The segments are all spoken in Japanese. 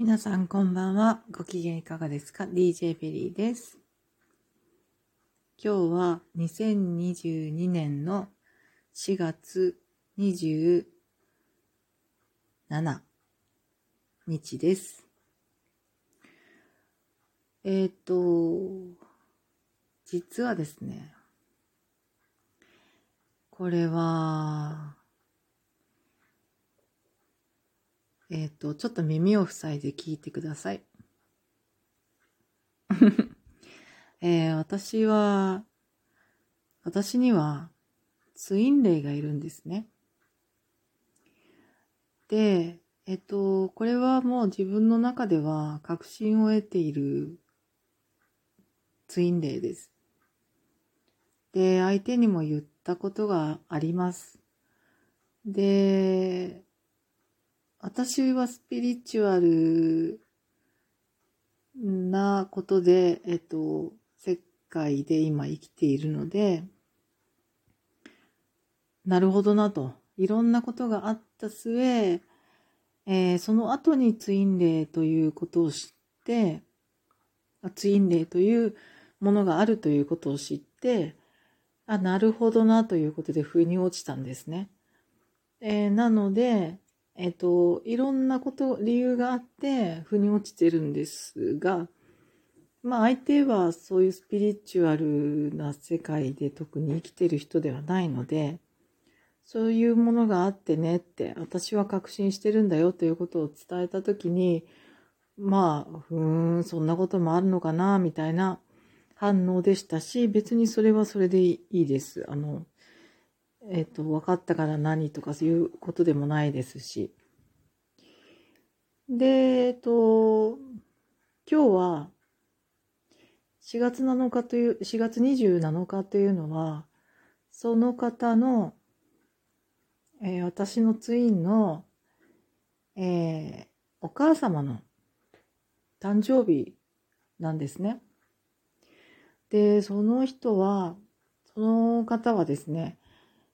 皆さんこんばんは。ご機嫌いかがですか ?DJ ベリーです。今日は2022年の4月27日です。えっ、ー、と、実はですね、これは、えっ、ー、と、ちょっと耳を塞いで聞いてください。えー、私は、私にはツインレイがいるんですね。で、えっと、これはもう自分の中では確信を得ているツインレイです。で、相手にも言ったことがあります。で、私はスピリチュアルなことで、えっと、世界で今生きているので、なるほどなと。いろんなことがあった末、えー、その後にツインレイということを知って、ツインレイというものがあるということを知って、あ、なるほどなということで腑に落ちたんですね。えー、なので、えっと、いろんなこと、理由があって、腑に落ちてるんですが、まあ相手はそういうスピリチュアルな世界で特に生きてる人ではないので、そういうものがあってねって、私は確信してるんだよということを伝えたときに、まあ、ふーん、そんなこともあるのかな、みたいな反応でしたし、別にそれはそれでいいです。あの、えっ、と、分かったから何とかそういうことでもないですし。で、えっ、と、今日は4月7日という、4月27日というのは、その方の、えー、私のツインの、えー、お母様の誕生日なんですね。で、その人は、その方はですね、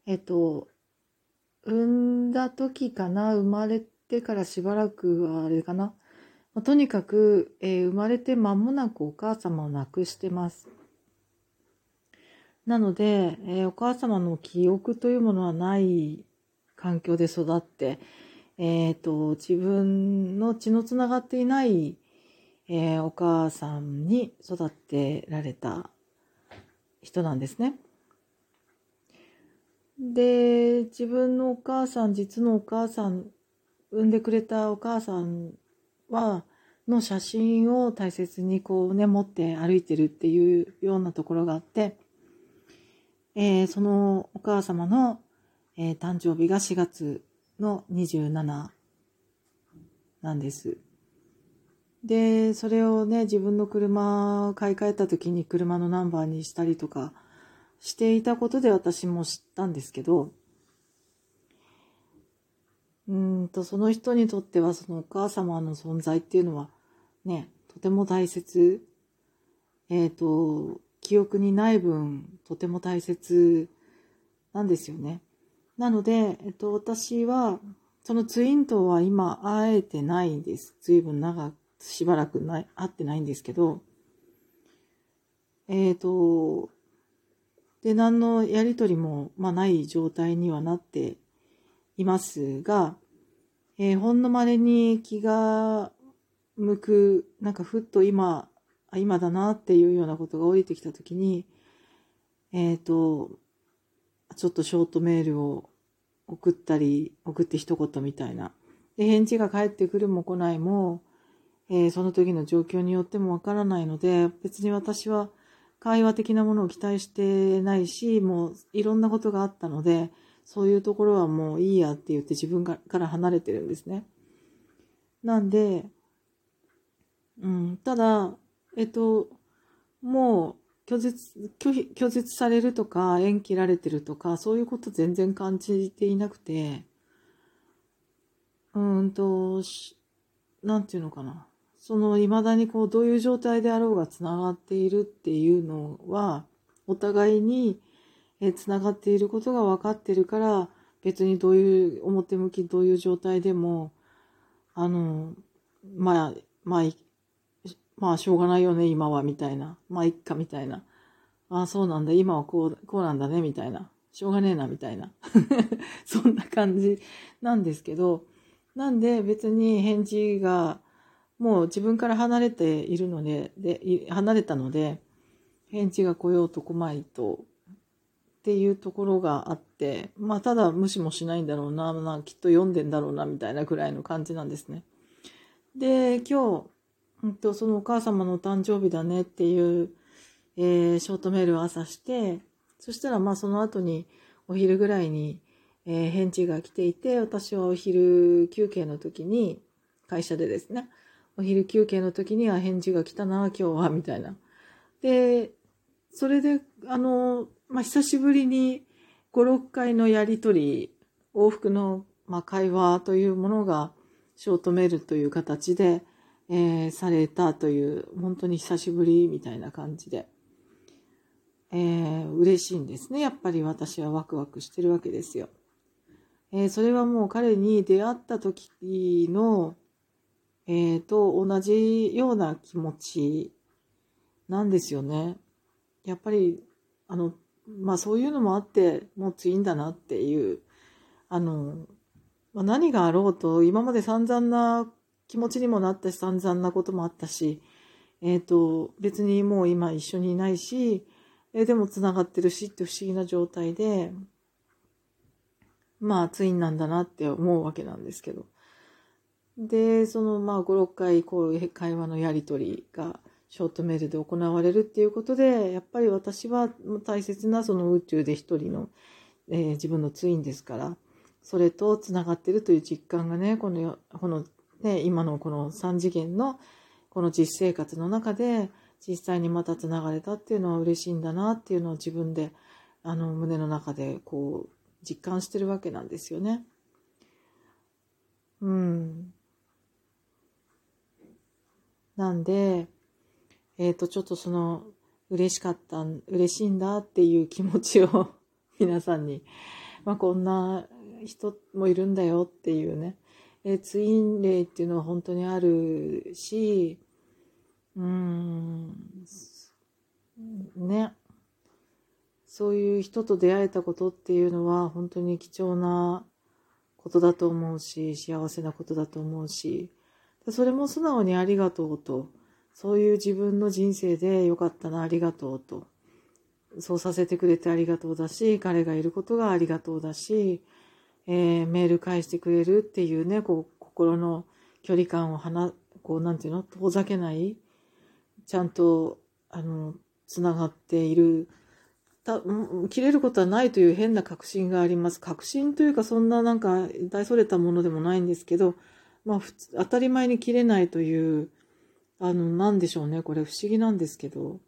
えっと、産んだ時かな、生まれてからしばらくはあれかな。まあ、とにかく、えー、生まれて間もなくお母様を亡くしてます。なので、えー、お母様の記憶というものはない環境で育って、えっ、ー、と、自分の血のつながっていない、えお母さんに育てられた人なんですね。で、自分のお母さん、実のお母さん、産んでくれたお母さんは、の写真を大切にこうね、持って歩いてるっていうようなところがあって、えー、そのお母様の、えー、誕生日が4月の27なんです。で、それをね、自分の車を買い替えた時に車のナンバーにしたりとか、していたことで私も知ったんですけど、うんと、その人にとってはそのお母様の存在っていうのはね、とても大切。えっ、ー、と、記憶にない分、とても大切なんですよね。なので、えっと、私は、そのツインとは今会えてないんです。随分長く、しばらくない、会ってないんですけど、えっ、ー、と、で、何のやりとりも、まあ、ない状態にはなっていますが、えー、ほんの稀に気が向く、なんかふっと今、あ今だなっていうようなことが降りてきたときに、えっ、ー、と、ちょっとショートメールを送ったり、送って一言みたいな。で、返事が返ってくるも来ないも、えー、その時の状況によってもわからないので、別に私は会話的なものを期待してないし、もういろんなことがあったので、そういうところはもういいやって言って自分から離れてるんですね。なんで、うん、ただ、えっと、もう拒絶、拒否、拒絶されるとか、縁切られてるとか、そういうこと全然感じていなくて、うんと、なんていうのかな。その未だにこうどういう状態であろうがつながっているっていうのはお互いにつながっていることが分かってるから別にどういう表向きどういう状態でもあのまあ、まあ、まあ、しょうがないよね、今は、みたいな。まあ、いっか、みたいな。ああ、そうなんだ、今はこう、こうなんだね、みたいな。しょうがねえな、みたいな。そんな感じなんですけど、なんで別に返事が、もう自分から離れているので、で、離れたので、返事が来ようと来まいと、っていうところがあって、まあ、ただ無視もしないんだろうな、まあ、きっと読んでんだろうな、みたいなくらいの感じなんですね。で、今日、うんと、そのお母様の誕生日だねっていう、えー、ショートメールを朝して、そしたらまあその後にお昼ぐらいに、えー、返事が来ていて、私はお昼休憩の時に、会社でですね、お昼休憩の時には返事が来たな、今日は、みたいな。で、それで、あの、まあ、久しぶりに5、6回のやりとり、往復の、まあ、会話というものが、ショートメールという形で、えー、されたという、本当に久しぶりみたいな感じで、えー、嬉しいんですね。やっぱり私はワクワクしてるわけですよ。えー、それはもう彼に出会った時の、えー、と同じような気持ちなんですよね。やっぱり、あの、まあそういうのもあって、もうついんだなっていう、あの、まあ、何があろうと、今まで散々な気持ちにもなったし、散々なこともあったし、えっ、ー、と、別にもう今一緒にいないし、えー、でも繋がってるしって不思議な状態で、まあ、ツインなんだなって思うわけなんですけど。で、その、まあ、5、6回、こう、会話のやりとりが、ショートメールで行われるっていうことで、やっぱり私は大切なその宇宙で一人の、えー、自分のツインですから、それと繋がってるという実感がね、この、このね、今のこの3次元のこの実生活の中で実際にまたつながれたっていうのは嬉しいんだなっていうのを自分であの胸の中でこう実感してるわけなんですよね。うん。なんで、えっ、ー、と、ちょっとその、嬉しかった、嬉しいんだっていう気持ちを 皆さんに、まあ、こんな人もいるんだよっていうね、えツインレイっていうのは本当にあるし、うん、ね。そういう人と出会えたことっていうのは本当に貴重なことだと思うし、幸せなことだと思うし、それも素直にありがとうと、そういう自分の人生でよかったな、ありがとうと、そうさせてくれてありがとうだし、彼がいることがありがとうだし、えー、メール返してくれるっていうね、こう、心の距離感を離、こう、なんていうの？遠ざけない、ちゃんと、あの、つながっている、た、切れることはないという変な確信があります。確信というか、そんななんか、大それたものでもないんですけど、まあ、普通、当たり前に切れないという、あの、なんでしょうね。これ不思議なんですけど、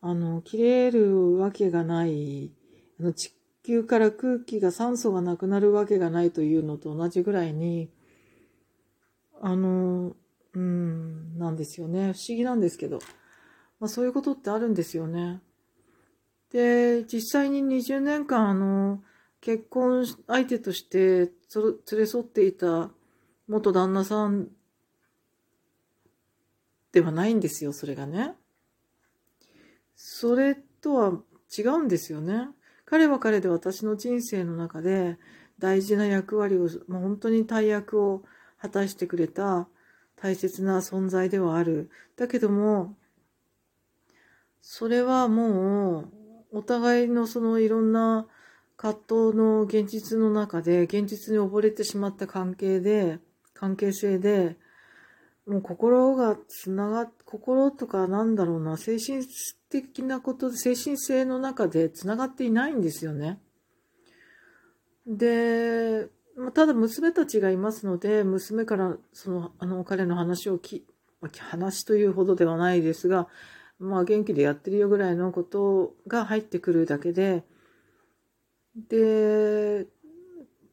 あの、切れるわけがない、あの、地球から空気が酸素がなくなるわけがないというのと同じぐらいに、あの、うん、なんですよね。不思議なんですけど。まあそういうことってあるんですよね。で、実際に20年間、あの、結婚相手として連れ添っていた元旦那さんではないんですよ、それがね。それとは違うんですよね。彼は彼で私の人生の中で大事な役割を、まあ、本当に大役を果たしてくれた大切な存在ではある。だけども、それはもう、お互いのそのいろんな葛藤の現実の中で、現実に溺れてしまった関係で、関係性で、もう心がつなが、心とかなんだろうな、精神的なことで、精神性の中で繋がっていないんですよね。で、ただ娘たちがいますので、娘からその、あの彼の話をき、話というほどではないですが、まあ元気でやってるよぐらいのことが入ってくるだけで、で、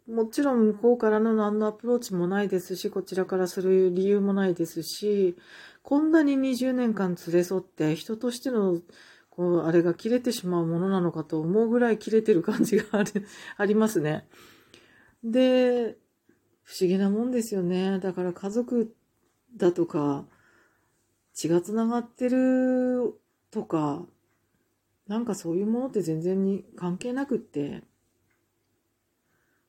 もちろん向こうからの何のアプローチもないですし、こちらからする理由もないですし、こんなに20年間連れ添って人としてのこう、あれが切れてしまうものなのかと思うぐらい切れてる感じがある、ありますね。で、不思議なもんですよね。だから家族だとか、血がつながってるとか、なんかそういうものって全然に関係なくって、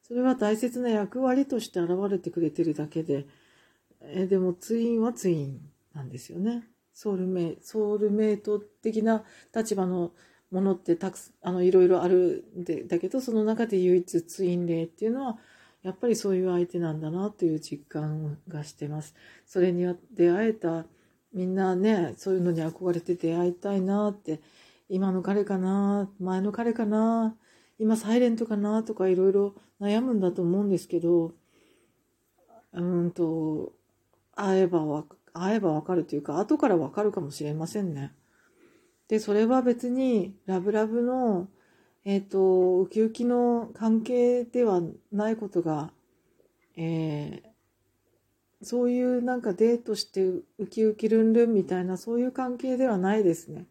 それは大切な役割として現れてくれてるだけで、えでもツインはツインなんですよね。ソウルメイソウルメイト的な立場のものってたくあのいろいろあるんでだけどその中で唯一ツインレイっていうのはやっぱりそういう相手なんだなという実感がしてます。それには出会えたみんなねそういうのに憧れて出会いたいなって今の彼かな前の彼かな今サイレントかなとかいろいろ悩むんだと思うんですけどうんと会えばわ会えばわかるというか後からわかるかもしれませんね。でそれは別にラブラブのえっ、ー、とウキウキの関係ではないことが、えー、そういうなんかデートしてウキウキルンルンみたいなそういう関係ではないですね。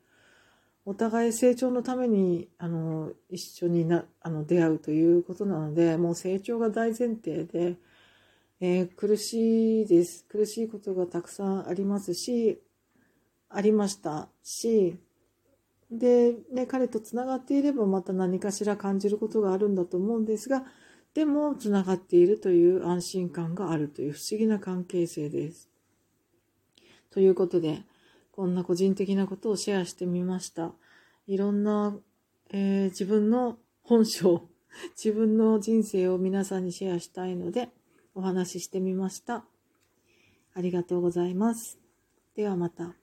お互い成長のためにあの一緒になあの出会うということなのでもう成長が大前提で、えー、苦しいです苦しいことがたくさんありますしありましたしで、ね、彼とつながっていればまた何かしら感じることがあるんだと思うんですがでもつながっているという安心感があるという不思議な関係性です。ということでこんな個人的なことをシェアしてみました。いろんな、えー、自分の本性、自分の人生を皆さんにシェアしたいのでお話ししてみました。ありがとうございます。ではまた。